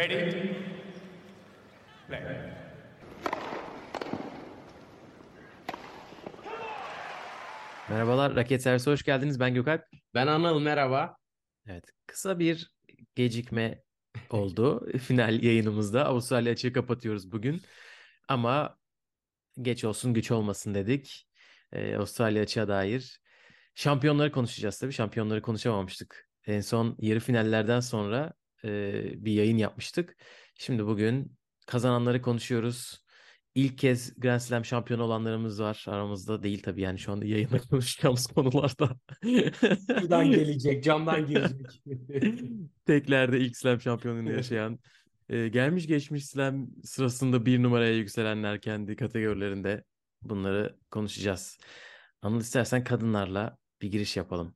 Ready? Play. Merhabalar, Raket Servisi hoş geldiniz. Ben Gökalp. Ben Anıl merhaba. Evet, kısa bir gecikme oldu final yayınımızda. Avustralya açığı kapatıyoruz bugün. Ama geç olsun güç olmasın dedik. Ee, Avustralya açığa dair şampiyonları konuşacağız tabii. Şampiyonları konuşamamıştık. En son yarı finallerden sonra e, bir yayın yapmıştık. Şimdi bugün kazananları konuşuyoruz. İlk kez Grand Slam şampiyonu olanlarımız var aramızda değil tabii yani şu anda yayında konuşacağımız konularda. Buradan gelecek, camdan girecek. Teklerde ilk slam şampiyonluğunu yaşayan, e, gelmiş geçmiş slam sırasında bir numaraya yükselenler kendi kategorilerinde bunları konuşacağız. Anıl istersen kadınlarla bir giriş yapalım.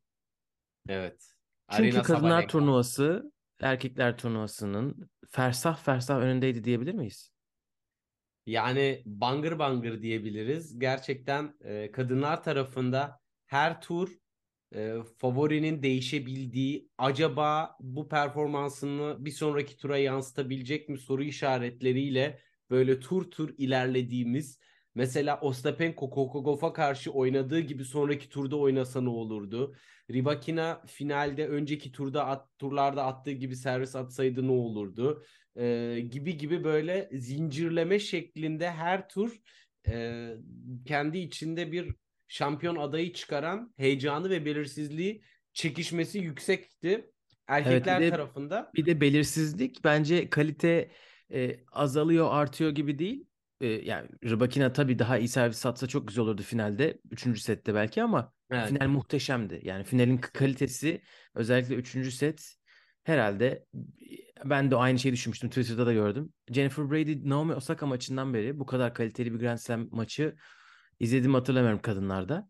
Evet. Çünkü Arina kadınlar Sabalenka. turnuvası erkekler turnuvasının fersah fersah önündeydi diyebilir miyiz? Yani bangır bangır diyebiliriz. Gerçekten e, kadınlar tarafında her tur e, favorinin değişebildiği, acaba bu performansını bir sonraki tura yansıtabilecek mi soru işaretleriyle böyle tur tur ilerlediğimiz Mesela Ostapenko Kokogov'a karşı oynadığı gibi sonraki turda oynasa ne olurdu? Rybakina finalde önceki turda at, turlarda attığı gibi servis atsaydı ne olurdu? Ee, gibi gibi böyle zincirleme şeklinde her tur e, kendi içinde bir şampiyon adayı çıkaran heyecanı ve belirsizliği çekişmesi yüksekti. Erkekler bir de- tarafında Bir de belirsizlik bence kalite e, azalıyor artıyor gibi değil. E, yani Rybakina tabii daha iyi servis satsa çok güzel olurdu finalde. Üçüncü sette belki ama Evet. final muhteşemdi. Yani finalin kalitesi özellikle üçüncü set herhalde ben de aynı şeyi düşünmüştüm. Twitter'da da gördüm. Jennifer Brady Naomi Osaka maçından beri bu kadar kaliteli bir Grand Slam maçı izlediğimi hatırlamıyorum kadınlarda.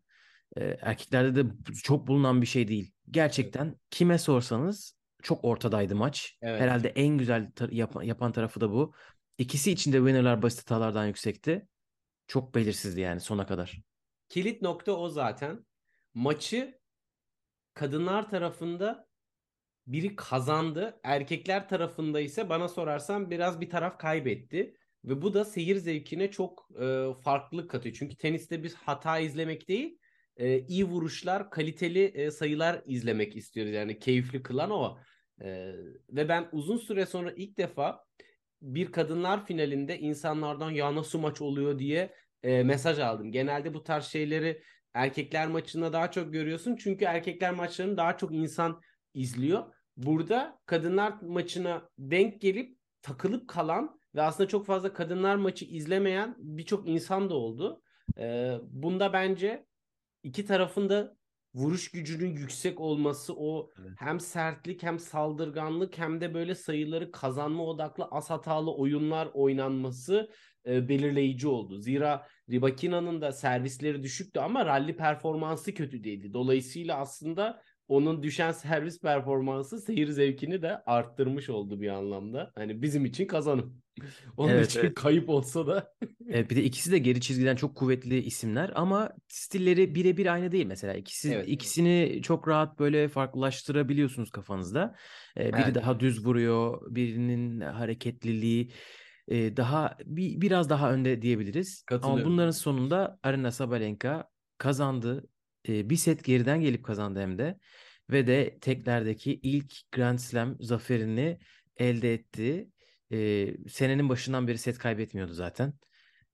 E, erkeklerde de çok bulunan bir şey değil. Gerçekten kime sorsanız çok ortadaydı maç. Evet. Herhalde en güzel tar- yapan, yapan tarafı da bu. İkisi için de winner'lar basit hatalardan yüksekti. Çok belirsizdi yani sona kadar. Kilit nokta o zaten. Maçı kadınlar tarafında biri kazandı. Erkekler tarafında ise bana sorarsan biraz bir taraf kaybetti. Ve bu da seyir zevkine çok e, farklılık katıyor. Çünkü teniste biz hata izlemek değil, e, iyi vuruşlar, kaliteli e, sayılar izlemek istiyoruz. Yani keyifli kılan o. E, ve ben uzun süre sonra ilk defa bir kadınlar finalinde insanlardan ya nasıl maç oluyor diye e, mesaj aldım. Genelde bu tarz şeyleri erkekler maçında daha çok görüyorsun. Çünkü erkekler maçlarını daha çok insan izliyor. Burada kadınlar maçına denk gelip takılıp kalan ve aslında çok fazla kadınlar maçı izlemeyen birçok insan da oldu. E, bunda bence iki tarafın da vuruş gücünün yüksek olması o Evet. hem sertlik hem saldırganlık hem de böyle sayıları kazanma odaklı az hatalı oyunlar oynanması e, belirleyici oldu. Zira Rybakina'nın da servisleri düşüktü ama rally performansı kötü değildi. Dolayısıyla aslında onun düşen servis performansı seyir zevkini de arttırmış oldu bir anlamda. Hani bizim için kazanım. Onun Evet, için evet. kayıp olsa da Evet, bir de ikisi de geri çizgiden çok kuvvetli isimler ama stilleri birebir aynı değil mesela. İkisi Evet. ikisini çok rahat böyle farklılaştırabiliyorsunuz kafanızda. Ee, biri Evet. daha düz vuruyor, birinin hareketliliği e, daha bir, biraz daha önde diyebiliriz. Ama bunların sonunda Arina Sabalenka kazandı. Ee, bir set geriden gelip kazandı hem de ve de teklerdeki ilk Grand Slam zaferini elde etti. Ee, senenin başından beri set kaybetmiyordu zaten.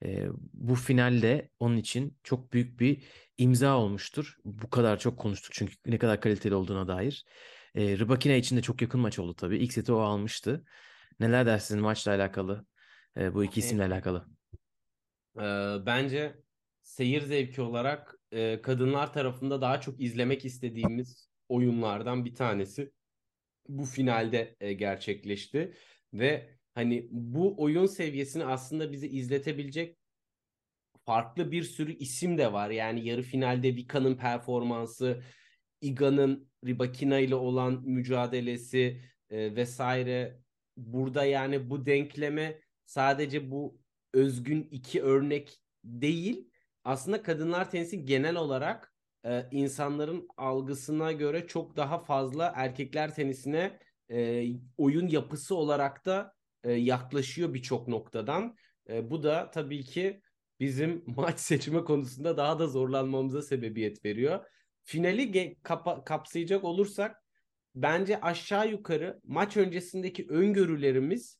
Ee, bu finalde onun için çok büyük bir imza olmuştur. Bu kadar çok konuştuk çünkü ne kadar kaliteli olduğuna dair. Ee, Rybakina için de çok yakın maç oldu tabii. İlk seti o almıştı. Neler dersiniz maçla alakalı? Ee, bu iki isimle alakalı. Ee, bence seyir zevki olarak e, kadınlar tarafında daha çok izlemek istediğimiz oyunlardan bir tanesi bu finalde e, gerçekleşti ve hani bu oyun seviyesini aslında bize izletebilecek farklı bir sürü isim de var. Yani yarı finalde Vika'nın performansı, Iga'nın Rybakina ile olan mücadelesi e, vesaire. Burada yani bu denkleme sadece bu özgün iki örnek değil. Aslında kadınlar tenisi genel olarak e, insanların algısına göre çok daha fazla erkekler tenisine e, oyun yapısı olarak da e, yaklaşıyor birçok noktadan. E, bu da tabii ki bizim maç seçme konusunda daha da zorlanmamıza sebebiyet veriyor. Finali kapa- kapsayacak olursak bence aşağı yukarı maç öncesindeki öngörülerimiz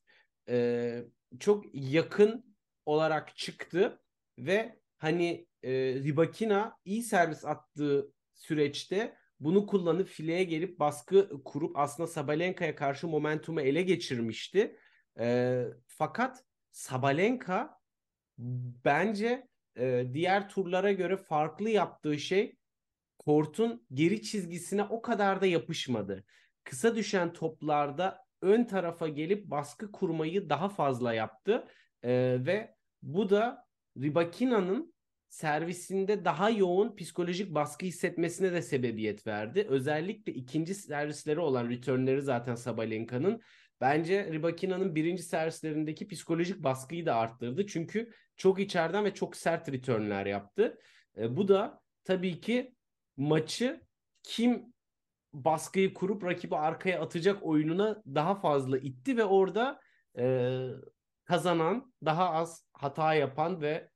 e, çok yakın olarak çıktı ve hani e, Ribakina iyi servis attığı süreçte bunu kullanıp fileye gelip baskı kurup aslında Sabalenka'ya karşı momentumu ele geçirmişti. E, fakat Sabalenka bence e, diğer turlara göre farklı yaptığı şey kortun geri çizgisine o kadar da yapışmadı. Kısa düşen toplarda ön tarafa gelip baskı kurmayı daha fazla yaptı. E, ve bu da Ribakina'nın servisinde daha yoğun psikolojik baskı hissetmesine de sebebiyet verdi. Özellikle ikinci servisleri olan returnleri zaten Sabalenka'nın bence Ribakina'nın birinci servislerindeki psikolojik baskıyı da arttırdı. Çünkü çok içeriden ve çok sert returnler yaptı. E, bu da tabii ki maçı kim baskıyı kurup rakibi arkaya atacak oyununa daha fazla itti ve orada e, kazanan, daha az hata yapan ve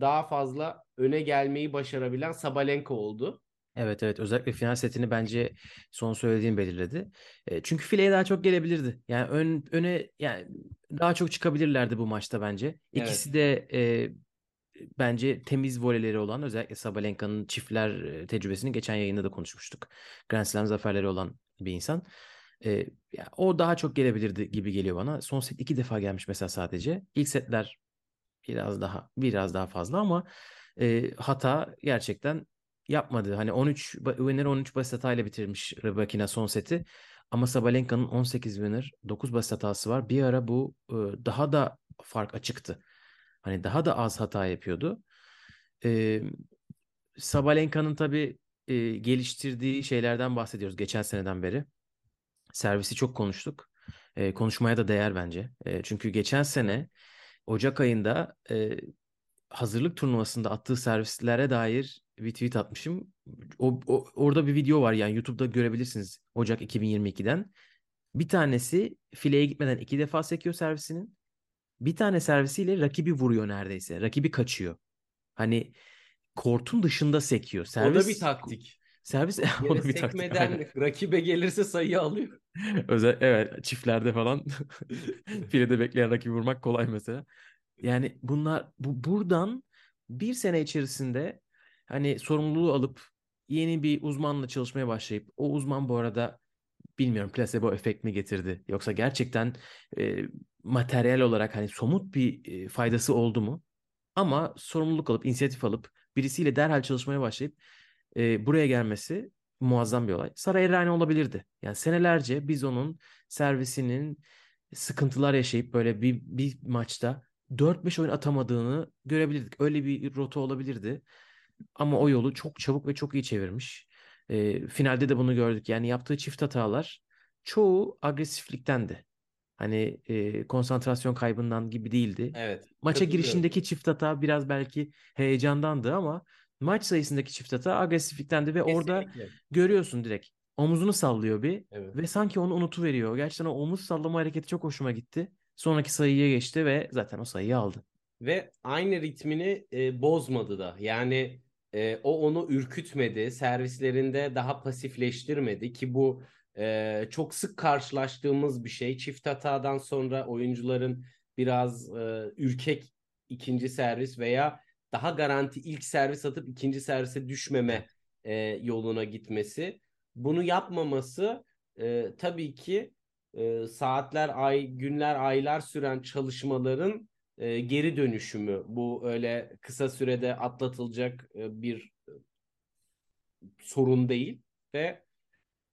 daha fazla öne gelmeyi başarabilen Sabalenka oldu. Evet evet özellikle final setini bence son söylediğim belirledi. E, çünkü fileye daha çok gelebilirdi. Yani ön öne yani daha çok çıkabilirlerdi bu maçta bence. İkisi evet. de e, bence temiz voleleri olan özellikle Sabalenka'nın çiftler tecrübesini geçen yayında da konuşmuştuk. Grand Slam zaferleri olan bir insan. E, yani o daha çok gelebilirdi gibi geliyor bana. Son set iki defa gelmiş mesela sadece. İlk setler biraz daha biraz daha fazla ama e, hata gerçekten yapmadı. Hani 13 winner 13 basit hatayla bitirmiş Rebekina son seti. Ama Sabalenka'nın 18 winner 9 basit hatası var. Bir ara bu e, daha da fark açıktı. Hani daha da az hata yapıyordu. E, Sabalenka'nın tabii e, geliştirdiği şeylerden bahsediyoruz geçen seneden beri. Servisi çok konuştuk. E, konuşmaya da değer bence. E, çünkü geçen sene Ocak ayında e, hazırlık turnuvasında attığı servislere dair bir tweet atmışım. O, o, orada bir video var yani YouTube'da görebilirsiniz Ocak 2022'den. Bir tanesi fileye gitmeden iki defa sekiyor servisinin. Bir tane servisiyle rakibi vuruyor neredeyse. Rakibi kaçıyor. Hani kortun dışında sekiyor. Servis, o da bir taktik. Servis o da bir taktik. rakibe gelirse sayı alıyor. Özel evet çiftlerde falan filede bekleyen rakibi vurmak kolay mesela. Yani bunlar bu buradan bir sene içerisinde hani sorumluluğu alıp yeni bir uzmanla çalışmaya başlayıp o uzman bu arada bilmiyorum placebo efekt mi getirdi yoksa gerçekten e, materyal olarak hani somut bir e, faydası oldu mu? Ama sorumluluk alıp inisiyatif alıp birisiyle derhal çalışmaya başlayıp e, buraya gelmesi muazzam bir olay. Sara Errani olabilirdi. Yani senelerce biz onun servisinin sıkıntılar yaşayıp böyle bir, bir maçta 4-5 oyun atamadığını görebilirdik. Öyle bir rota olabilirdi. Ama o yolu çok çabuk ve çok iyi çevirmiş. E, finalde de bunu gördük. Yani yaptığı çift hatalar çoğu agresifliktendi. Hani e, konsantrasyon kaybından gibi değildi. Evet. Maça girişindeki çift hata biraz belki heyecandandı ama maç sayısındaki çift hata agresifliktendi ve Kesinlikle. orada görüyorsun direkt. Omuzunu sallıyor bir evet. ve sanki onu unutuveriyor. Gerçekten o omuz sallama hareketi çok hoşuma gitti. Sonraki sayıya geçti ve zaten o sayıyı aldı. Ve aynı ritmini e, bozmadı da. Yani e, o onu ürkütmedi. Servislerinde daha pasifleştirmedi ki bu e, çok sık karşılaştığımız bir şey. Çift hatadan sonra oyuncuların biraz e, ürkek ikinci servis veya daha garanti ilk servis atıp ikinci servise düşmeme e, yoluna gitmesi. Bunu yapmaması e, tabii ki e, saatler, ay, günler, aylar süren çalışmaların e, geri dönüşümü. Bu öyle kısa sürede atlatılacak e, bir e, sorun değil ve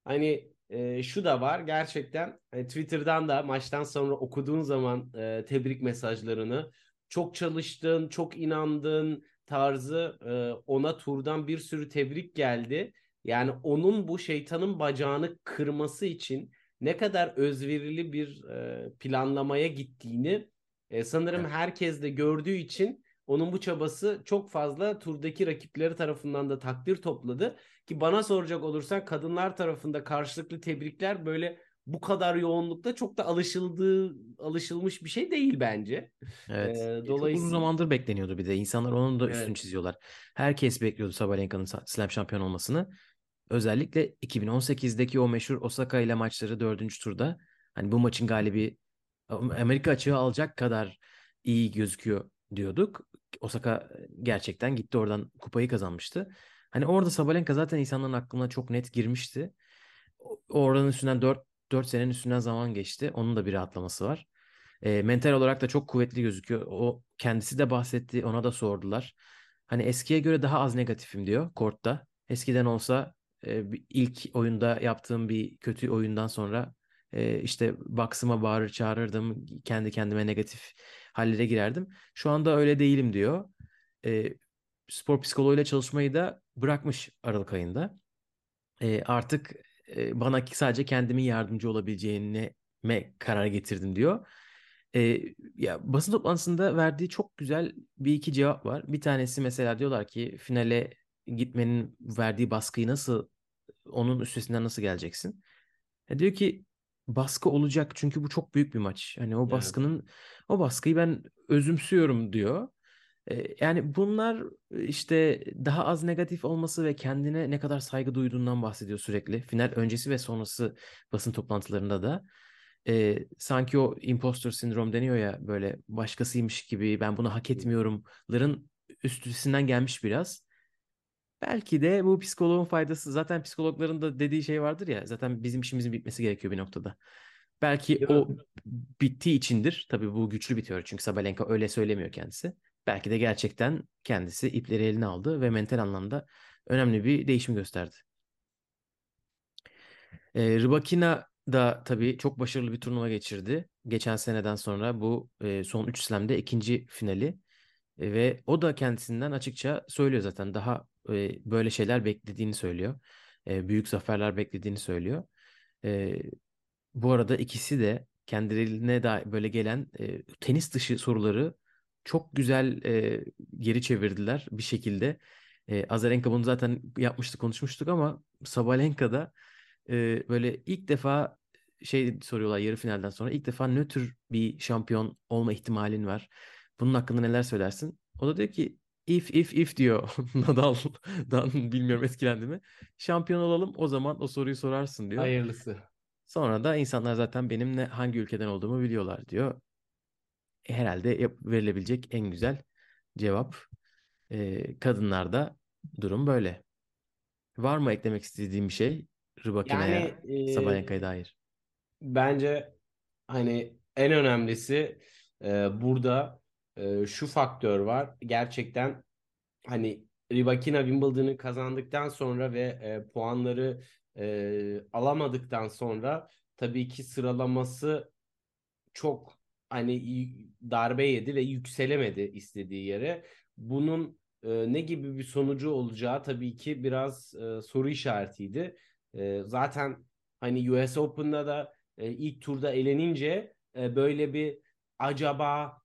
hani e, şu da var gerçekten hani Twitter'dan da maçtan sonra okuduğun zaman e, tebrik mesajlarını çok çalıştın, çok inandın tarzı e, ona turdan bir sürü tebrik geldi. Yani onun bu şeytanın bacağını kırması için ne kadar özverili bir e, planlamaya gittiğini e, sanırım evet. herkes de gördüğü için onun bu çabası çok fazla turdaki rakipleri tarafından da takdir topladı. Ki bana soracak olursan kadınlar tarafında karşılıklı tebrikler böyle bu kadar yoğunlukta çok da alışıldığı alışılmış bir şey değil bence. Evet. Ee, Çok uzun dolayısıyla zamandır bekleniyordu bir de. İnsanlar onun da üstünü evet. çiziyorlar. Herkes bekliyordu Sabalenka'nın sa- Slam şampiyon olmasını. Özellikle 2018'deki o meşhur Osaka ile maçları dördüncü turda. Hani bu maçın galibi Amerika açığı alacak kadar iyi gözüküyor diyorduk. Osaka gerçekten gitti oradan kupayı kazanmıştı. Hani orada Sabalenka zaten insanların aklına çok net girmişti. O- Oranın üstünden 4 4 senenin üstünden zaman geçti. Onun da bir rahatlaması var. E, mental olarak da çok kuvvetli gözüküyor. O kendisi de bahsetti. Ona da sordular. Hani eskiye göre daha az negatifim diyor kortta. Eskiden olsa e, ilk oyunda yaptığım bir kötü oyundan sonra e, işte box'ıma bağırır çağırırdım. Kendi kendime negatif hallere girerdim. Şu anda öyle değilim diyor. E, spor psikoloğuyla çalışmayı da bırakmış Aralık ayında. E, artık e, bana sadece kendimin yardımcı olabileceğine me karar getirdim diyor. E, ya basın toplantısında verdiği çok güzel bir iki cevap var. Bir tanesi mesela diyorlar ki finale gitmenin verdiği baskıyı nasıl onun üstesinden nasıl geleceksin? E, diyor ki baskı olacak çünkü bu çok büyük bir maç. Hani o Evet. baskının o baskıyı ben özümsüyorum diyor. Yani bunlar işte daha az negatif olması ve kendine ne kadar saygı duyduğundan bahsediyor sürekli. Final öncesi ve sonrası basın toplantılarında da. E, sanki o imposter sindrom deniyor ya böyle başkasıymış gibi ben bunu hak etmiyorumların üstesinden gelmiş biraz. Belki de bu psikoloğun faydası zaten psikologların da dediği şey vardır ya zaten bizim işimizin bitmesi gerekiyor bir noktada. Belki o bittiği içindir. Tabii bu güçlü bitiyor çünkü Sabalenka öyle söylemiyor kendisi. Belki de gerçekten kendisi ipleri eline aldı ve mental anlamda önemli bir değişim gösterdi. E, Rybakina da tabii çok başarılı bir turnuva geçirdi. Geçen seneden sonra bu e, son 3 slam'de ikinci finali. E, ve o da kendisinden açıkça söylüyor zaten. Daha e, böyle şeyler beklediğini söylüyor. E, büyük zaferler beklediğini söylüyor. E, bu arada ikisi de kendilerine da böyle gelen e, tenis dışı soruları çok güzel e, geri çevirdiler bir şekilde. E, Azarenka bunu zaten yapmıştı konuşmuştuk ama Sabalenka da e, böyle ilk defa şey soruyorlar yarı finalden sonra ilk defa nötr bir şampiyon olma ihtimalin var. Bunun hakkında neler söylersin? O da diyor ki if if if diyor Nadal'dan bilmiyorum etkilendi mi? Şampiyon olalım o zaman o soruyu sorarsın diyor. Hayırlısı. Sonra da insanlar zaten benim ne hangi ülkeden olduğumu biliyorlar diyor. Herhalde verilebilecek en güzel cevap. E, kadınlarda durum böyle. Var mı eklemek istediğim bir şey Rybakina'ya, Yani e, Sabalenka'ya dair? bence hani en önemlisi e, burada e, şu faktör var. Gerçekten hani Rybakina Wimbledon'ı kazandıktan sonra ve e, puanları e, alamadıktan sonra tabii ki sıralaması çok hani darbe yedi ve yükselemedi istediği yere. Bunun e, ne gibi bir sonucu olacağı tabii ki biraz e, soru işaretiydi. E, zaten hani US Open'da da e, ilk turda elenince e, böyle bir acaba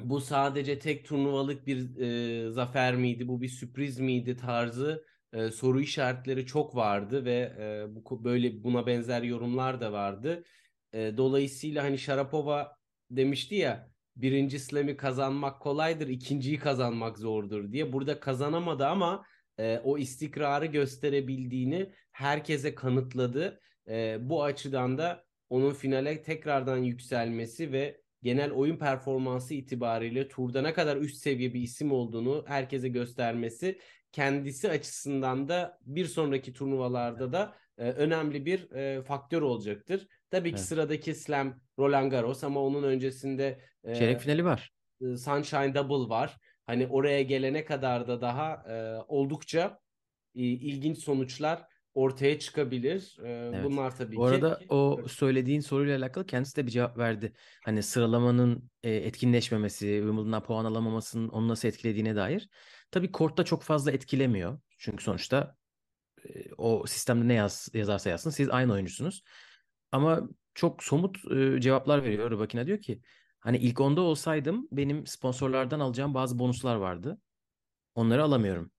bu sadece tek turnuvalık bir e, zafer miydi, bu bir sürpriz miydi tarzı e, soru işaretleri çok vardı ve e, bu böyle buna benzer yorumlar da vardı. E, dolayısıyla hani Sharapova demişti ya birinci slam'i kazanmak kolaydır, ikinciyi kazanmak zordur diye. Burada kazanamadı ama e, o istikrarı gösterebildiğini herkese kanıtladı. E, bu açıdan da onun finale tekrardan yükselmesi ve genel oyun performansı itibariyle turda ne kadar üst seviye bir isim olduğunu herkese göstermesi kendisi açısından da bir sonraki turnuvalarda da e, önemli bir e, faktör olacaktır. Tabii ki Evet. sıradaki Slam Roland Garros ama onun öncesinde e, Çeyrek finali var. e, Sunshine Double var. Hani oraya gelene kadar da daha e, oldukça e, ilginç sonuçlar ortaya çıkabilir. E, Evet. Bunlar tabii Bu ki arada o söylediğin soruyla alakalı kendisi de bir cevap verdi. Hani sıralamanın e, etkinleşmemesi, Wimbledon'a puan alamamasının onu nasıl etkilediğine dair. Tabii kortta çok fazla etkilemiyor. Çünkü sonuçta e, o sistemde ne yaz, yazarsa yazsın siz aynı oyuncusunuz. Ama çok somut e, cevaplar veriyor. Rybakina diyor ki hani ilk onda olsaydım benim sponsorlardan alacağım bazı bonuslar vardı. Onları alamıyorum.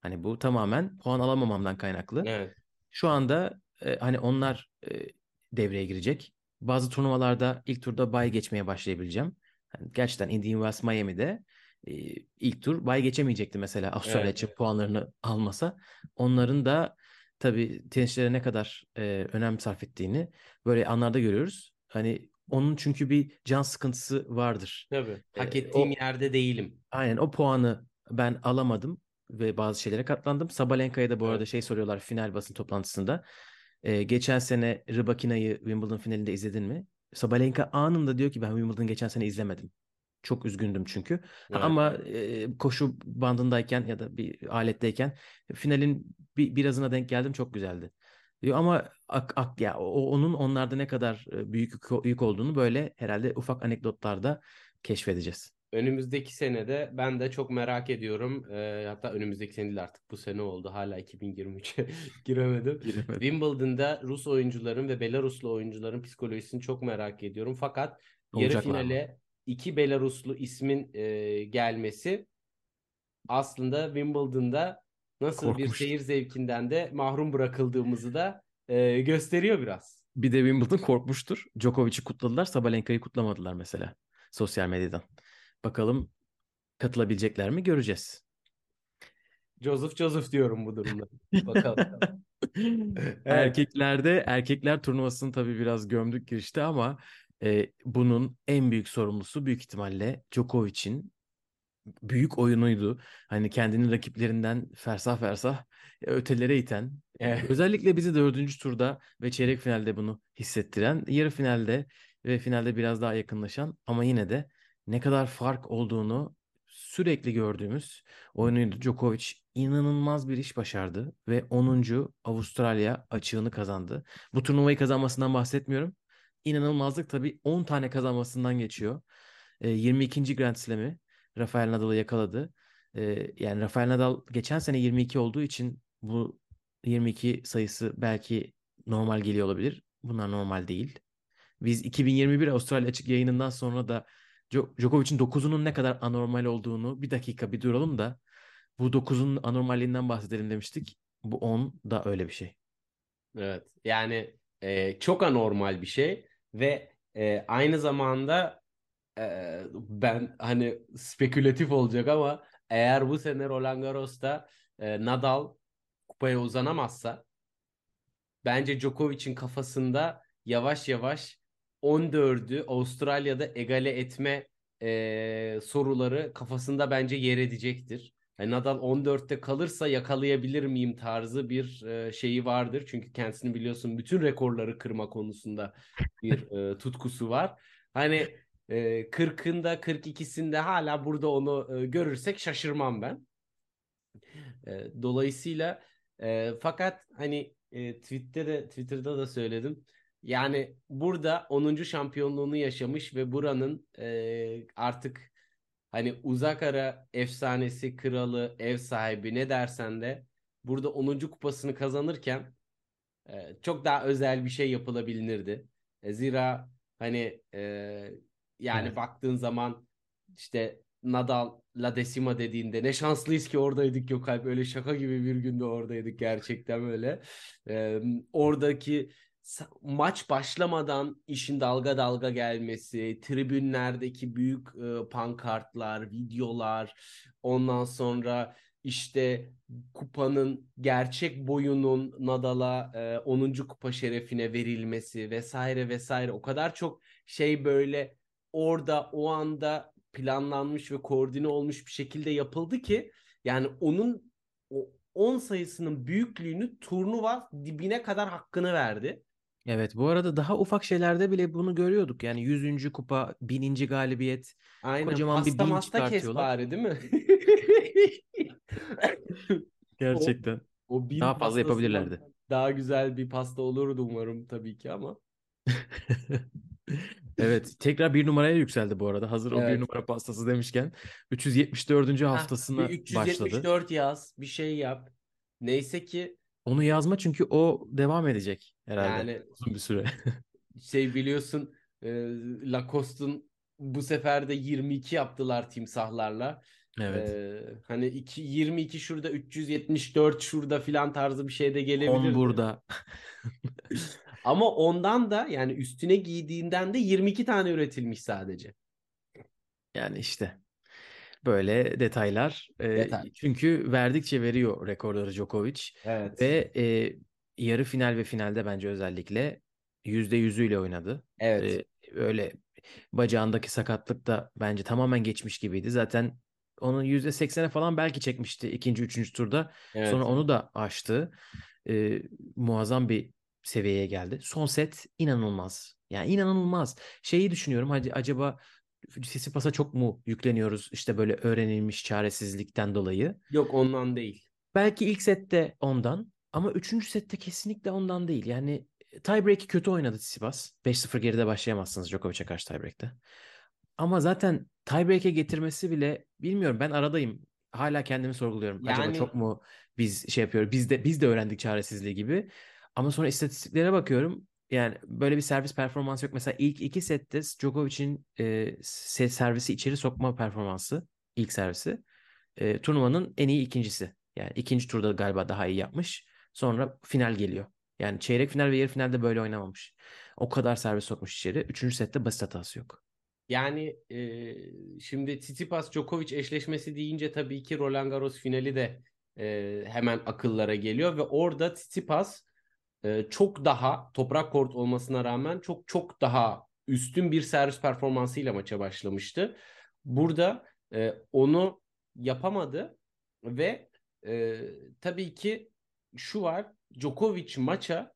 Hani bu tamamen puan alamamamdan kaynaklı. evet. Şu anda e, hani onlar e, devreye girecek. Bazı turnuvalarda ilk turda bay geçmeye başlayabileceğim. Yani gerçekten Indian Wells Miami'de e, ilk tur bay geçemeyecekti mesela Avustralya Evet, için evet. puanlarını almasa. Onların da tabii tenisçilere ne kadar e, önem sarf ettiğini böyle anlarda görüyoruz. Hani onun çünkü bir can sıkıntısı vardır. Tabii. Hak Ee, ettiğim o- yerde değilim. Aynen o puanı ben alamadım ve bazı şeylere katlandım. Sabalenka'ya da bu arada Evet. şey soruyorlar final basın toplantısında. Ee, geçen sene Rybakina'yı Wimbledon finalinde izledin mi? Sabalenka anında diyor ki ben Wimbledon geçen sene izlemedim. Çok üzgündüm çünkü. Evet. Ama e, koşu bandındayken ya da bir aletteyken finalin bir, birazına denk geldim çok güzeldi. Diyor ama ak, ak, ya o, onun onlarda ne kadar e, büyük yük, olduğunu böyle herhalde ufak anekdotlarda keşfedeceğiz. Önümüzdeki senede ben de çok merak ediyorum. Ee, hatta önümüzdeki sene değil artık bu sene oldu. Hala 2023'e giremedim. Wimbledon'da Rus oyuncuların ve Belaruslu oyuncuların psikolojisini çok merak ediyorum. Fakat yarı Olacaklar mı? İki Belaruslu ismin e, gelmesi aslında Wimbledon'da nasıl bir Korkmuştum. seyir zevkinden de mahrum bırakıldığımızı da e, gösteriyor biraz. Bir de Wimbledon korkmuştur. Djokovic'i kutladılar, Sabalenka'yı kutlamadılar mesela sosyal medyadan. Bakalım katılabilecekler mi göreceğiz. Joseph Joseph diyorum bu durumda. Bakalım. Evet. Erkeklerde erkekler turnuvasını tabii biraz gömdük girişte ama e, bunun en büyük sorumlusu büyük ihtimalle Djokovic'in büyük oyunuydu. Hani kendini rakiplerinden fersah fersah ötelere iten, Evet. özellikle bizi dördüncü turda ve çeyrek finalde bunu hissettiren, yarı finalde ve finalde biraz daha yakınlaşan ama yine de ne kadar fark olduğunu sürekli gördüğümüz oyunuydu. Djokovic inanılmaz bir iş başardı ve 10. Avustralya açığını kazandı. Bu turnuvayı kazanmasından bahsetmiyorum. İnanılmazlık tabii 10 tane kazanmasından geçiyor. E, 22. Grand Slam'i Rafael Nadal'ı yakaladı. E, yani Rafael Nadal geçen sene 22 olduğu için bu 22 sayısı belki normal geliyor olabilir. Bunlar normal değil. Biz 2021 Avustralya açık yayınından sonra da Djo- Djokovic'in 9'unun ne kadar anormal olduğunu bir dakika bir duralım da bu 9'un anormalliğinden bahsedelim demiştik. Bu 10 da öyle bir şey. Evet. Yani e, çok anormal bir şey ve e, aynı zamanda e, ben hani spekülatif olacak ama eğer bu sene Roland Garros'ta e, Nadal kupaya uzanamazsa bence Djokovic'in kafasında yavaş yavaş 14'ü Avustralya'da egale etme e, soruları kafasında bence yer edecektir. Yani Nadal 14'te kalırsa yakalayabilir miyim tarzı bir e, şeyi vardır. Çünkü kendisini biliyorsun bütün rekorları kırma konusunda bir e, tutkusu var. Hani e, 40'ında 42'sinde hala burada onu e, görürsek şaşırmam ben. E, dolayısıyla e, fakat hani e, Twitter'de Twitter'da da söyledim. Yani burada 10. şampiyonluğunu yaşamış ve buranın e, artık hani uzak ara efsanesi, kralı, ev sahibi ne dersen de burada 10. kupasını kazanırken e, çok daha özel bir şey yapılabilirdi. E, zira hani e, yani Evet. baktığın zaman işte Nadal La Decima dediğinde ne şanslıyız ki oradaydık Gökalp. Öyle şaka gibi bir günde oradaydık gerçekten öyle. E, oradaki maç başlamadan işin dalga dalga gelmesi, tribünlerdeki büyük e, pankartlar, videolar, ondan sonra işte kupanın gerçek boyunun Nadal'a e, 10. kupa şerefine verilmesi vesaire vesaire o kadar çok şey böyle orada o anda planlanmış ve koordine olmuş bir şekilde yapıldı ki yani onun o 10 sayısının büyüklüğünü turnuva dibine kadar hakkını verdi. Evet bu arada daha ufak şeylerde bile bunu görüyorduk. Yani 100. kupa, 1000. galibiyet. Aynen. Kocaman bir pasta bin masta kes çıkartıyorlar. bari değil mi? Gerçekten. O bin Daha fazla pastasından yapabilirlerdi. Daha güzel bir pasta olurdu umarım tabii ki ama. Evet, tekrar bir numaraya yükseldi bu arada. Hazır o bir Evet. numara pastası demişken 374. Heh, haftasına bir başladı. 374 yaz, bir şey yap. Neyse ki Onu yazma çünkü o devam edecek herhalde yani uzun bir süre. şey biliyorsun e, Lacoste'un bu sefer de 22 yaptılar timsahlarla. Evet. E, hani iki, 22 şurada 374 şurada filan tarzı bir şey de 10 gelebilirdi. burada. Ama ondan da yani üstüne giydiğinden de 22 tane üretilmiş sadece. Yani işte böyle detaylar. Detay. çünkü verdikçe veriyor rekorları Djokovic Evet. ve e, yarı final ve finalde bence özellikle yüzde yüzüyle oynadı. Evet. Ee, öyle bacağındaki sakatlık da bence tamamen geçmiş gibiydi. Zaten onun yüzde seksene falan belki çekmişti ikinci, üçüncü turda. Evet. Sonra onu da aştı. Ee, muazzam bir seviyeye geldi. Son set inanılmaz. Yani inanılmaz. Şeyi düşünüyorum hadi acaba Tsitsipas'a çok mu yükleniyoruz işte böyle öğrenilmiş çaresizlikten dolayı? Yok ondan değil. Belki ilk sette ondan ama üçüncü sette kesinlikle ondan değil. Yani tiebreak'i kötü oynadı Tsitsipas. 5-0 geride başlayamazsınız Djokovic'e karşı tiebreak'te. Ama zaten tiebreak'e getirmesi bile bilmiyorum ben aradayım. Hala kendimi sorguluyorum. Acaba Yani- çok mu biz şey yapıyoruz? Biz de biz de öğrendik çaresizliği gibi. Ama sonra istatistiklere bakıyorum. Yani böyle bir servis performansı yok. Mesela ilk iki sette Djokovic'in e, se- servisi içeri sokma performansı ilk servisi e, turnuvanın en iyi ikincisi. Yani ikinci turda galiba daha iyi yapmış. Sonra final geliyor. Yani çeyrek final ve yarı finalde böyle oynamamış. O kadar servis sokmuş içeri. Üçüncü sette basit hatası yok. Yani e, şimdi Tsitsipas Djokovic eşleşmesi deyince tabii ki Roland Garros finali de e, hemen akıllara geliyor ve orada Tsitsipas e, çok daha toprak kort olmasına rağmen çok çok daha üstün bir servis performansıyla maça başlamıştı. Burada e, onu yapamadı ve e, tabii ki şu var Djokovic maça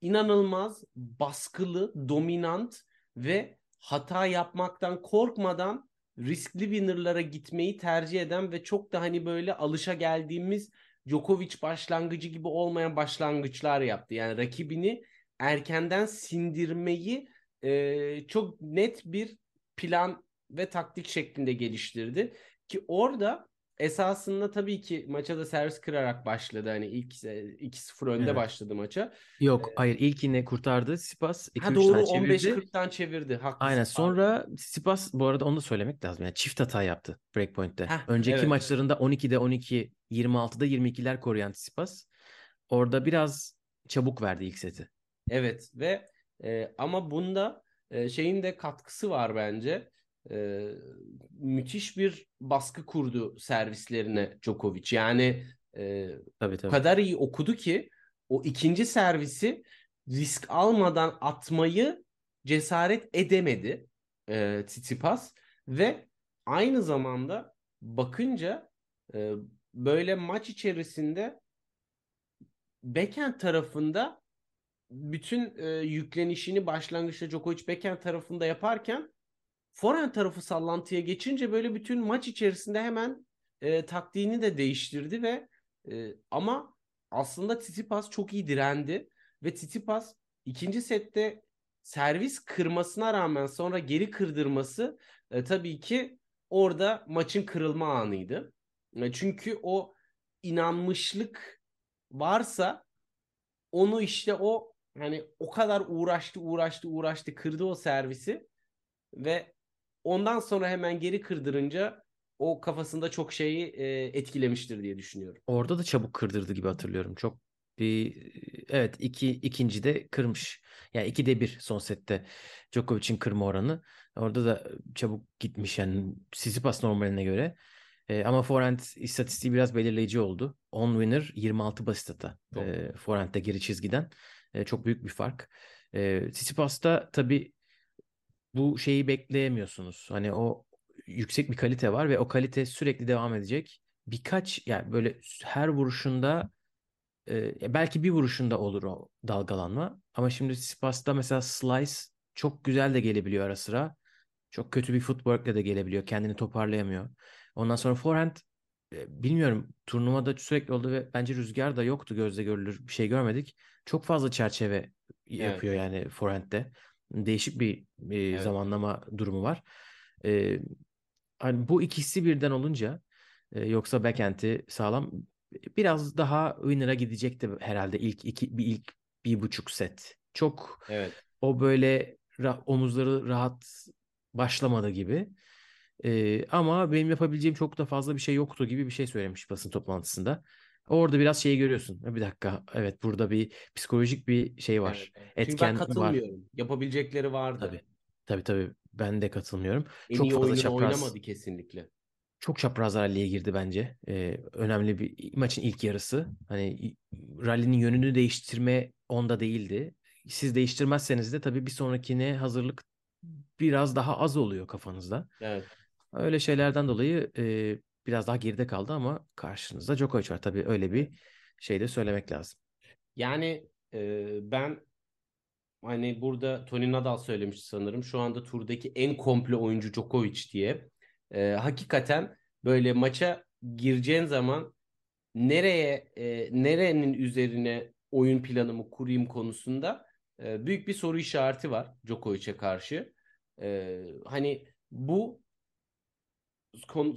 inanılmaz baskılı, dominant ve hata yapmaktan korkmadan riskli winner'lara gitmeyi tercih eden ve çok da hani böyle alışa geldiğimiz Djokovic başlangıcı gibi olmayan başlangıçlar yaptı. Yani rakibini erkenden sindirmeyi e, çok net bir plan ve taktik şeklinde geliştirdi. Ki orada esasında tabii ki maça da servis kırarak başladı. Hani ilk 2-0 önde Evet. başladı maça. Yok hayır ilkini kurtardı Sipas. 2-3 Ha doğru tane çevirdi. 15-40'tan çevirdi. Haklısın. Aynen sonra Sipas bu arada onu da söylemek lazım. Yani çift hata yaptı breakpoint'te. Heh, Önceki evet. maçlarında 12'de 12, 26'da 22'ler koruyan Sipas. Orada biraz çabuk verdi ilk seti. Evet ve e, ama bunda e, şeyin de katkısı var bence. E, müthiş bir baskı kurdu servislerine Djokovic. Yani e, Tabii tabii. kadar iyi okudu ki o ikinci servisi risk almadan atmayı cesaret edemedi e, Tsitsipas ve aynı zamanda bakınca e, böyle maç içerisinde backhand tarafında bütün e, yüklenişini başlangıçta Djokovic backhand tarafında yaparken forehand tarafı sallantıya geçince böyle bütün maç içerisinde hemen e, taktiğini de değiştirdi ve e, ama aslında Tsitsipas çok iyi direndi ve Tsitsipas ikinci sette servis kırmasına rağmen sonra geri kırdırması e, tabii ki orada maçın kırılma anıydı. E, çünkü o inanmışlık varsa onu işte o hani o kadar uğraştı uğraştı uğraştı kırdı o servisi ve ondan sonra hemen geri kırdırınca o kafasında çok şeyi e, etkilemiştir diye düşünüyorum. Orada da çabuk kırdırdı gibi hatırlıyorum. Çok bir evet iki ikinci de kırmış. Yani iki de bir son sette Djokovic'in kırma oranı. Orada da çabuk gitmiş yani Tsitsipas normaline göre. E, ama forehand istatistiği biraz belirleyici oldu. 10 winner 26 basit hata. E, forehand'de geri çizgiden. E, çok büyük bir fark. E, Tsitsipas'ta tabii bu şeyi bekleyemiyorsunuz. Hani o yüksek bir kalite var ve o kalite sürekli devam edecek. Birkaç yani böyle her vuruşunda e, belki bir vuruşunda olur o dalgalanma. Ama şimdi Tsitsipas'ta mesela slice çok güzel de gelebiliyor ara sıra. Çok kötü bir footwork'le de gelebiliyor. Kendini toparlayamıyor. Ondan sonra forehand e, bilmiyorum turnuvada sürekli oldu ve bence rüzgar da yoktu gözle görülür bir şey görmedik. Çok fazla çerçeve yapıyor yani forehand'de. Değişik bir e, Evet. zamanlama durumu var. E, hani bu ikisi birden olunca e, yoksa backhand'i sağlam biraz daha winner'a gidecekti herhalde ilk iki bir ilk bir buçuk set. Çok Evet. o böyle ra- omuzları rahat başlamadı gibi. Ee, ama benim yapabileceğim çok da fazla bir şey yoktu gibi bir şey söylemiş basın toplantısında. Orada biraz şeyi görüyorsun. Bir dakika. Evet burada bir psikolojik bir şey var. Evet. Çünkü ben Etken var. katılmıyorum. Yapabilecekleri vardı. Tabii. Tabii tabii. Ben de katılmıyorum. En Çok iyi fazla çapraz. oynamadı kesinlikle. Çok çapraz ralliye girdi bence. Ee, önemli bir maçın ilk yarısı. Hani rallinin yönünü değiştirme onda değildi. Siz değiştirmezseniz de tabii bir sonrakine hazırlık biraz daha az oluyor kafanızda. Evet. Öyle şeylerden dolayı e, biraz daha geride kaldı ama karşınızda Djokovic var. Tabii öyle bir şey de söylemek lazım. Yani e, ben hani burada Tony Nadal söylemişti sanırım. Şu anda turdaki en komple oyuncu Djokovic diye. E, hakikaten böyle maça gireceğin zaman nereye e, nerenin üzerine oyun planımı kurayım konusunda e, büyük bir soru işareti var Djokovic'e karşı. E, hani bu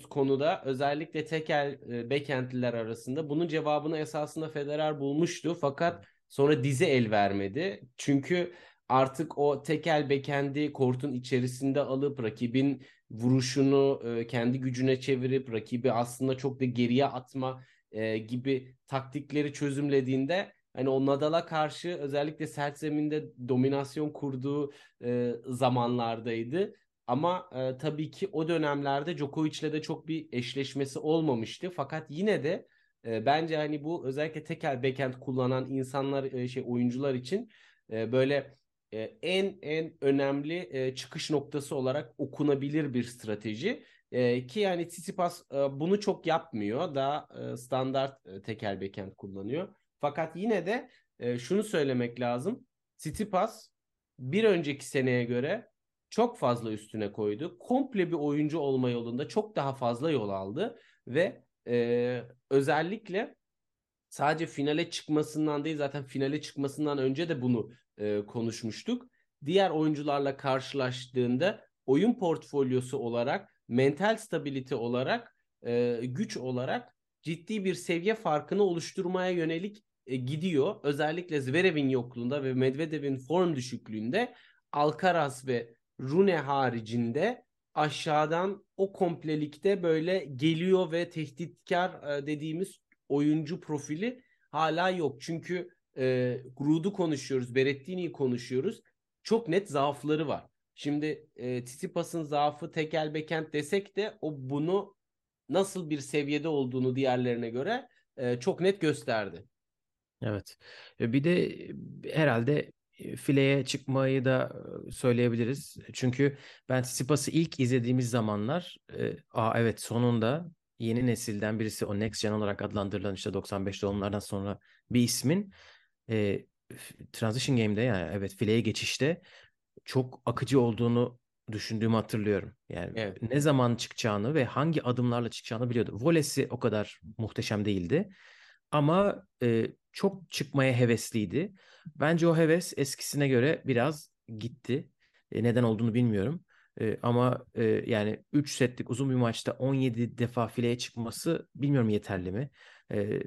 konuda özellikle tekel e, backendliler arasında bunun cevabını esasında Federer bulmuştu fakat sonra dize el vermedi. Çünkü artık o tekel backend'i kortun içerisinde alıp rakibin vuruşunu e, kendi gücüne çevirip rakibi aslında çok da geriye atma e, gibi taktikleri çözümlediğinde hani o Nadal'a karşı özellikle sert zeminde dominasyon kurduğu e, zamanlardaydı. Ama e, tabii ki o dönemlerde Djokovic'le de çok bir eşleşmesi olmamıştı. Fakat yine de e, bence hani bu özellikle tekel backhand kullanan insanlar e, şey oyuncular için e, böyle e, en en önemli e, çıkış noktası olarak okunabilir bir strateji. E, ki yani Tsitsipas e, bunu çok yapmıyor. Daha e, standart e, tekel backhand kullanıyor. Fakat yine de e, şunu söylemek lazım. Tsitsipas bir önceki seneye göre çok fazla üstüne koydu. Komple bir oyuncu olma yolunda çok daha fazla yol aldı ve e, özellikle sadece finale çıkmasından değil zaten finale çıkmasından önce de bunu e, konuşmuştuk. Diğer oyuncularla karşılaştığında oyun portfolyosu olarak, mental stabilite olarak, e, güç olarak ciddi bir seviye farkını oluşturmaya yönelik e, gidiyor. Özellikle Zverev'in yokluğunda ve Medvedev'in form düşüklüğünde Alcaraz ve Rune haricinde aşağıdan o komplelikte böyle geliyor ve tehditkar e, dediğimiz oyuncu profili hala yok. Çünkü e, Grud'u konuşuyoruz, Berrettini'yi konuşuyoruz. Çok net zaafları var. Şimdi e, Tsitsipas'ın zaafı tekel bekent desek de o bunu nasıl bir seviyede olduğunu diğerlerine göre e, çok net gösterdi. Evet. E, Bir de e, herhalde fileye çıkmayı da söyleyebiliriz. Çünkü ben Tsitsipas'ı ilk izlediğimiz zamanlar e, aa evet sonunda yeni nesilden birisi o Next Gen olarak adlandırılan işte 95 doğumlardan sonra bir ismin e, Transition Game'de yani evet fileye geçişte çok akıcı olduğunu düşündüğümü hatırlıyorum. Yani Evet. ne zaman çıkacağını ve hangi adımlarla çıkacağını biliyordu. Volesi o kadar muhteşem değildi. Ama e, çok çıkmaya hevesliydi. Bence o heves eskisine göre biraz gitti. E, neden olduğunu bilmiyorum. E, ama e, yani 3 setlik uzun bir maçta 17 defa fileye çıkması bilmiyorum yeterli mi? E,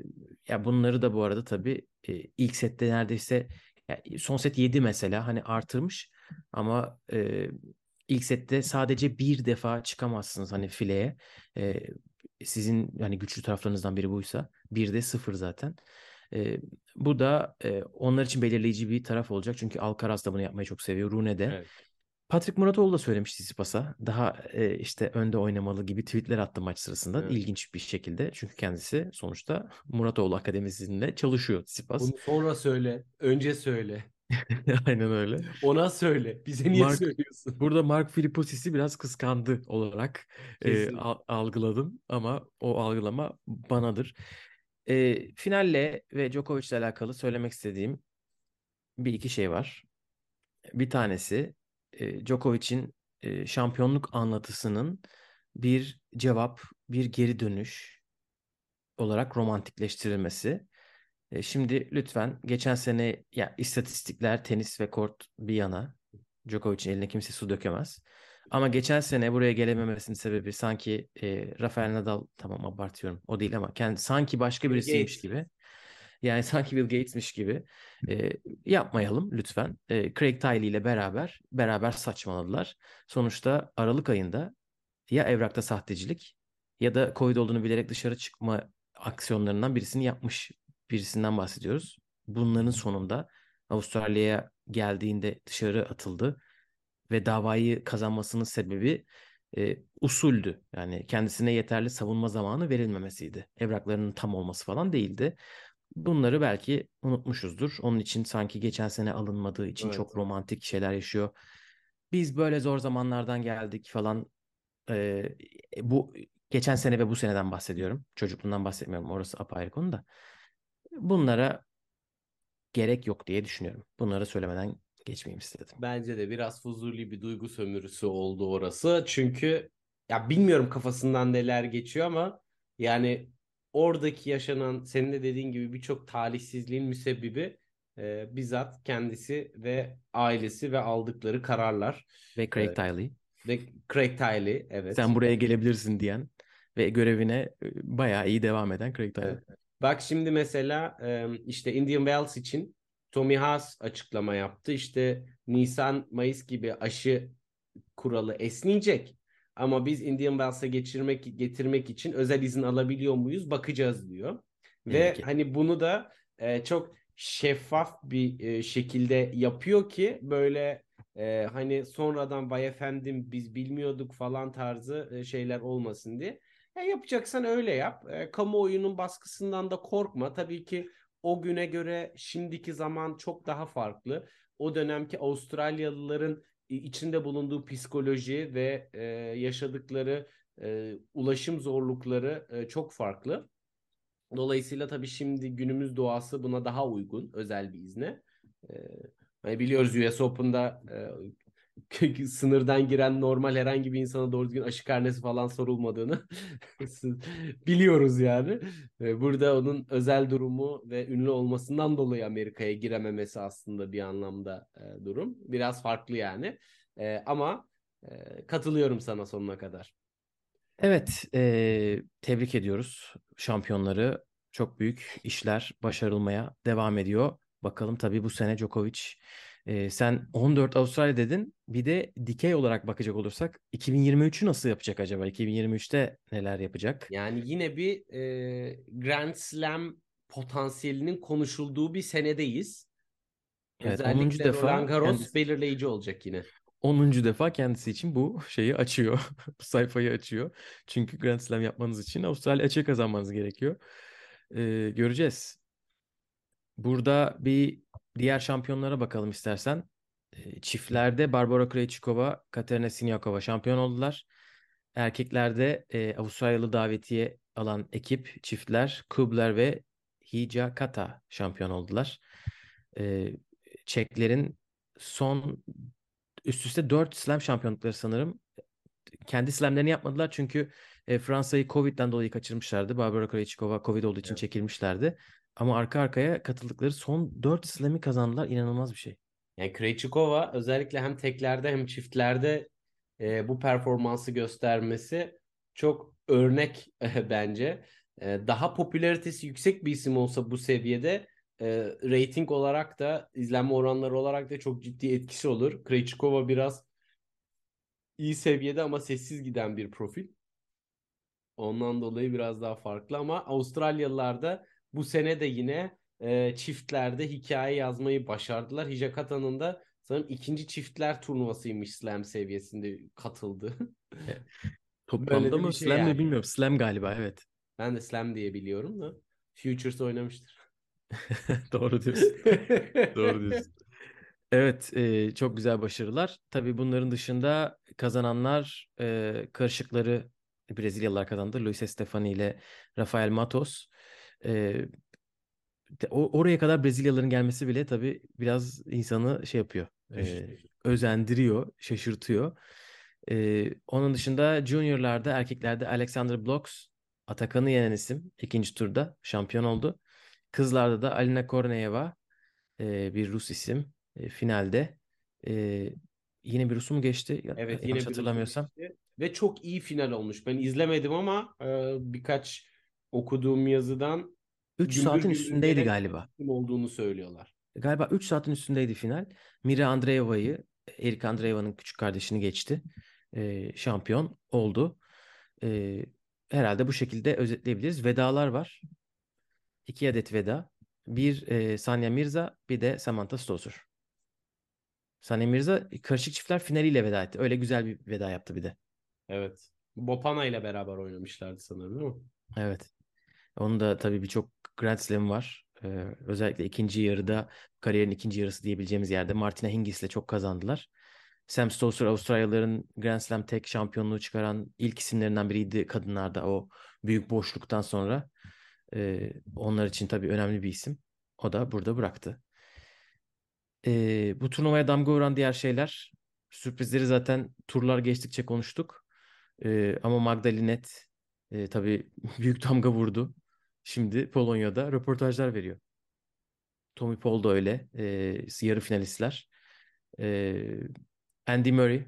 ya bunları da bu arada tabii e, ilk sette neredeyse ya son set 7 mesela hani artırmış ama e, ilk sette sadece bir defa çıkamazsınız hani fileye. E, sizin yani güçlü taraflarınızdan biri buysa bir de sıfır zaten. E, bu da e, onlar için belirleyici bir taraf olacak. Çünkü Alcaraz da bunu yapmayı çok seviyor. Rune de. Evet. Patrick Muratoğlu da söylemiş Tsitsipas'a. Daha e, işte önde oynamalı gibi tweetler attı maç sırasında. Evet. İlginç bir şekilde. Çünkü kendisi sonuçta Muratoğlu Akademisi'nde çalışıyor Tsitsipas. Bunu sonra söyle, önce söyle. Aynen öyle. Ona söyle. Bize niye Mark- söylüyorsun? Burada Mark Philippous'isi biraz kıskandı olarak e, Kesin. algıladım ama o algılama banadır. E, finalle ve Djokovic ile alakalı söylemek istediğim bir iki şey var. Bir tanesi e, Djokovic'in e, şampiyonluk anlatısının bir cevap, bir geri dönüş olarak romantikleştirilmesi. E, şimdi lütfen geçen sene ya istatistikler, tenis ve kort bir yana Djokovic'in eline kimse su dökemez. Ama geçen sene buraya gelememesinin sebebi sanki e, Rafael Nadal tamam abartıyorum o değil ama kendi sanki başka Bill birisiymiş Gates. gibi. Yani sanki Bill Gates'miş gibi e, yapmayalım lütfen. E, Craig Tiley ile beraber beraber saçmaladılar. Sonuçta Aralık ayında ya evrakta sahtecilik ya da Covid olduğunu bilerek dışarı çıkma aksiyonlarından birisini yapmış birisinden bahsediyoruz. Bunların sonunda Avustralya'ya geldiğinde dışarı atıldı ve davayı kazanmasının sebebi e, usuldü. Yani kendisine yeterli savunma zamanı verilmemesiydi. Evraklarının tam olması falan değildi. Bunları belki unutmuşuzdur. Onun için sanki geçen sene alınmadığı için Evet. çok romantik şeyler yaşıyor. Biz böyle zor zamanlardan geldik falan. Ee, bu geçen sene ve bu seneden bahsediyorum. Çocukluğundan bahsetmiyorum. Orası apayrı konu da. Bunlara gerek yok diye düşünüyorum. Bunları söylemeden geçmeyeyim istedim. Bence de biraz fuzuli bir duygu sömürüsü oldu orası. Çünkü ya bilmiyorum kafasından neler geçiyor ama yani oradaki yaşanan senin de dediğin gibi birçok talihsizliğin müsebbibi e, bizzat kendisi ve ailesi ve aldıkları kararlar. Ve Craig Evet. Tiley. Ve Craig Tiley evet. Sen buraya gelebilirsin diyen ve görevine e, bayağı iyi devam eden Craig Tiley. Evet. Bak şimdi mesela e, işte Indian Wells için Tommy Haas açıklama yaptı. İşte Nisan, Mayıs gibi aşı kuralı esneyecek. Ama biz Indian Wells'a geçirmek getirmek için özel izin alabiliyor muyuz? Bakacağız diyor. Ve Peki. hani bunu da e, çok şeffaf bir e, şekilde yapıyor ki böyle e, hani sonradan vay efendim biz bilmiyorduk falan tarzı e, şeyler olmasın diye. Ya yapacaksan öyle yap. E, kamuoyunun baskısından da korkma. Tabii ki o güne göre şimdiki zaman çok daha farklı. O dönemki Avustralyalıların i- içinde bulunduğu psikoloji ve e, yaşadıkları e, ulaşım zorlukları e, çok farklı. Dolayısıyla tabii şimdi günümüz doğası buna daha uygun özel bir izne. E, hani biliyoruz US Open'da e, sınırdan giren normal herhangi bir insana doğru düzgün aşı karnesi falan sorulmadığını biliyoruz yani. E, Burada onun özel durumu ve ünlü olmasından dolayı Amerika'ya girememesi aslında bir anlamda e, durum. Biraz farklı yani. E, ama e, katılıyorum sana sonuna kadar. Evet, eee, tebrik ediyoruz şampiyonları. Çok büyük işler başarılmaya devam ediyor. Bakalım tabii bu sene Djokovic. Eee, sen 14 Avustralya dedin. Bir de dikey olarak bakacak olursak 2023'ü nasıl yapacak acaba? 2023'te neler yapacak? Yani yine bir e, Grand Slam potansiyelinin konuşulduğu bir senedeyiz. Evet, 10. Özellikle defa Roland Garros kendisi- belirleyici olacak yine. 10. defa kendisi için bu şeyi açıyor. Bu sayfayı açıyor. Çünkü Grand Slam yapmanız için Avustralya açığı kazanmanız gerekiyor. Ee, göreceğiz. Burada bir diğer şampiyonlara bakalım istersen. Ee, çiftlerde Barbara Krejcikova, Katerina Siniakova şampiyon oldular. Erkeklerde e, Avustralyalı davetiye alan ekip çiftler Kubler ve Hijikata şampiyon oldular. Ee, Çeklerin son üst üste 4 slam şampiyonlukları sanırım. Kendi slamlerini yapmadılar çünkü e, Fransa'yı Covid'den dolayı kaçırmışlardı. Barbara Krejcikova Covid olduğu için Evet. çekilmişlerdi. Ama arka arkaya katıldıkları son 4 slam'i kazandılar. İnanılmaz bir şey. Yani Krejcikova özellikle hem teklerde hem çiftlerde e, bu performansı göstermesi çok örnek bence. E, daha popülaritesi yüksek bir isim olsa bu seviyede e, rating olarak da izlenme oranları olarak da çok ciddi etkisi olur. Krejcikova biraz iyi seviyede ama sessiz giden bir profil. Ondan dolayı biraz daha farklı ama Avustralyalılar da bu sene de yine e, çiftlerde hikaye yazmayı başardılar. Hijakata'nın da sanırım ikinci çiftler turnuvasıymış slam seviyesinde katıldı. Toplamda de mı şey slam yani. bilmiyorum. Slam galiba evet. Ben de slam diye biliyorum da. Futures oynamıştır. Doğru diyorsun. Doğru diyorsun. Evet, e, çok güzel başarılar. Tabii bunların dışında kazananlar e, karışıkları Brezilyalılar kazandı. Luis Estefani ile Rafael Matos. E, oraya kadar Brezilyalıların gelmesi bile tabii biraz insanı şey yapıyor. e, özendiriyor, şaşırtıyor. E, onun dışında juniorlarda, erkeklerde Alexander Bloks Atakan'ı yenen isim ikinci turda şampiyon oldu. Kızlarda da Alina Korneeva e, bir Rus isim e, finalde. E, yine bir Rus'u mu geçti? Evet yine bir hatırlamıyorsam. geçti. Ve çok iyi final olmuş. Ben izlemedim ama e, birkaç okuduğum yazıdan 3 gümbür saatin üstündeydi galiba. olduğunu söylüyorlar. Galiba 3 saatin üstündeydi final. Mira Andreeva'yı, Erika Andreeva'nın küçük kardeşini geçti. E, şampiyon oldu. E, herhalde bu şekilde özetleyebiliriz. Vedalar var. İki adet veda. Bir e, Sanya Mirza, bir de Samantha Stosur. Sanya Mirza karışık çiftler finaliyle veda etti. Öyle güzel bir veda yaptı bir de. Evet. Bopana ile beraber oynamışlardı sanırım değil mi? Evet. Onun da tabii birçok Grand Slam var. Ee, özellikle ikinci yarıda kariyerin ikinci yarısı diyebileceğimiz yerde Martina Hingis'le çok kazandılar. Sam Stosur Avustralyalıların Grand Slam tek şampiyonluğu çıkaran ilk isimlerinden biriydi kadınlarda o büyük boşluktan sonra. Ee, onlar için tabii önemli bir isim. O da burada bıraktı. Ee, bu turnuvaya damga vuran diğer şeyler sürprizleri zaten turlar geçtikçe konuştuk. Ee, ama Magdalinet e, tabii büyük damga vurdu. Şimdi Polonya'da röportajlar veriyor. Tommy Paul da öyle. E, yarı finalistler. E, Andy Murray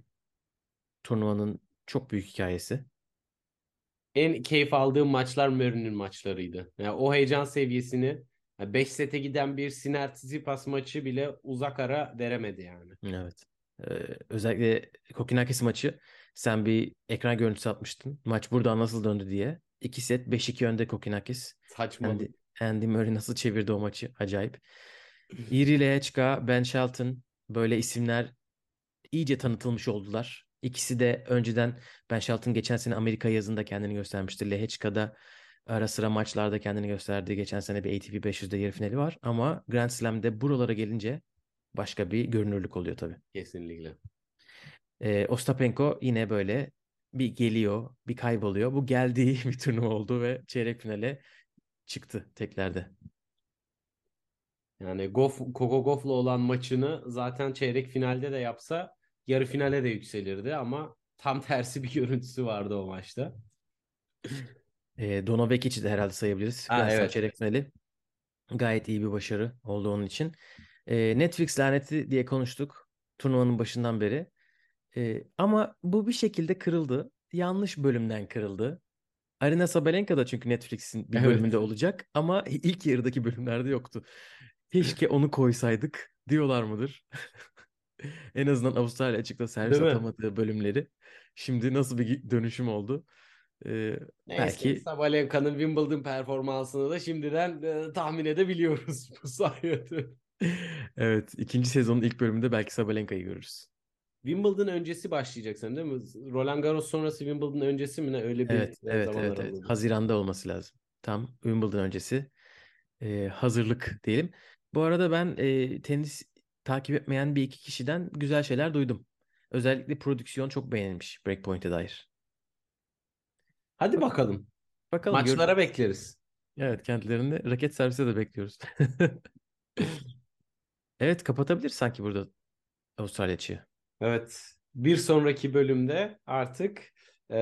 turnuvanın çok büyük hikayesi. En keyif aldığım maçlar Murray'nin maçlarıydı. Yani o heyecan seviyesini 5 sete giden bir Sinner Tsitsipas maçı bile uzak ara veremedi yani. Evet. Ee, özellikle Kokinakis maçı sen bir ekran görüntüsü atmıştın. Maç burada nasıl döndü diye. 2 set 5-2 önde Kokinakis. Saçmalık. Andy, Andy Murray nasıl çevirdi o maçı? Acayip. Iri Lehechka, Ben Shelton böyle isimler iyice tanıtılmış oldular. İkisi de önceden Ben Shelton geçen sene Amerika yazında kendini göstermişti. Lehechka'da ara sıra maçlarda kendini gösterdi. Geçen sene bir ATP 500'de yarı finali var. Ama Grand Slam'de buralara gelince başka bir görünürlük oluyor tabii. Kesinlikle. Ee, Ostapenko yine böyle bir geliyor, bir kayboluyor. Bu geldiği bir turnuva oldu ve çeyrek finale çıktı teklerde. Yani Goff, Coco Goff'la olan maçını zaten çeyrek finalde de yapsa yarı finale de yükselirdi ama tam tersi bir görüntüsü vardı o maçta. E, Donovekic'i de herhalde sayabiliriz. Ha, Slam evet. çeyrek finali. Gayet iyi bir başarı oldu onun için. E, Netflix laneti diye konuştuk turnuvanın başından beri. E, ama bu bir şekilde kırıldı. Yanlış bölümden kırıldı. Arina Sabalenka da çünkü Netflix'in bir Evet. bölümünde olacak ama ilk yarıdaki bölümlerde yoktu. Keşke onu koysaydık diyorlar mıdır? En azından Avustralya açıkta servis Değil mi? atamadığı bölümleri. Şimdi nasıl bir dönüşüm oldu? Ee, Neyse belki Sabalenka'nın Wimbledon performansını da şimdiden e, tahmin edebiliyoruz bu sayede. evet ikinci sezonun ilk bölümünde belki Sabalenka'yı görürüz. Wimbledon öncesi başlayacak sen değil mi? Roland Garros sonrası Wimbledon öncesi mi ne? Öyle bir Evet e, evet evet evet. Haziran'da olması lazım. Tam Wimbledon öncesi Ee, hazırlık diyelim. Bu arada ben e, tenis takip etmeyen bir iki kişiden güzel şeyler duydum. Özellikle prodüksiyon çok beğenilmiş Breakpoint'e dair. Hadi bakalım. Bakalım gör- Maçlara bekleriz. Evet kendilerini raket servise de bekliyoruz. Evet kapatabilir sanki burada Avustralya açığı. Evet. Bir sonraki bölümde artık e,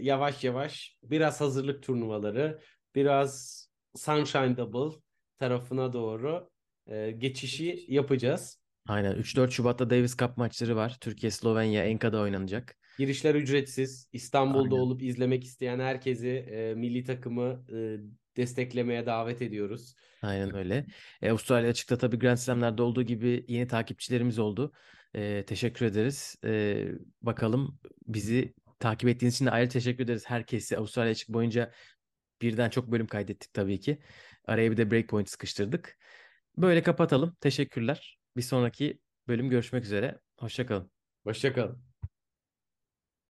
yavaş yavaş biraz hazırlık turnuvaları, biraz Sunshine Double tarafına doğru e, geçişi yapacağız. Aynen 3-4 Şubat'ta Davis Cup maçları var. Türkiye, Slovenya, Enka'da oynanacak. Girişler ücretsiz. İstanbul'da Aynen. olup izlemek isteyen herkesi e, milli takımı e, desteklemeye davet ediyoruz. Aynen öyle. E, Avustralya açıkta tabii Grand Slam'lerde olduğu gibi yeni takipçilerimiz oldu. E, teşekkür ederiz. E, bakalım bizi takip ettiğiniz için de ayrı teşekkür ederiz herkese. Avustralya açık boyunca birden çok bölüm kaydettik tabii ki. Araya bir de breakpoint sıkıştırdık. Böyle kapatalım. Teşekkürler. Bir sonraki bölüm görüşmek üzere. Hoşça kalın. Hoşçakalın.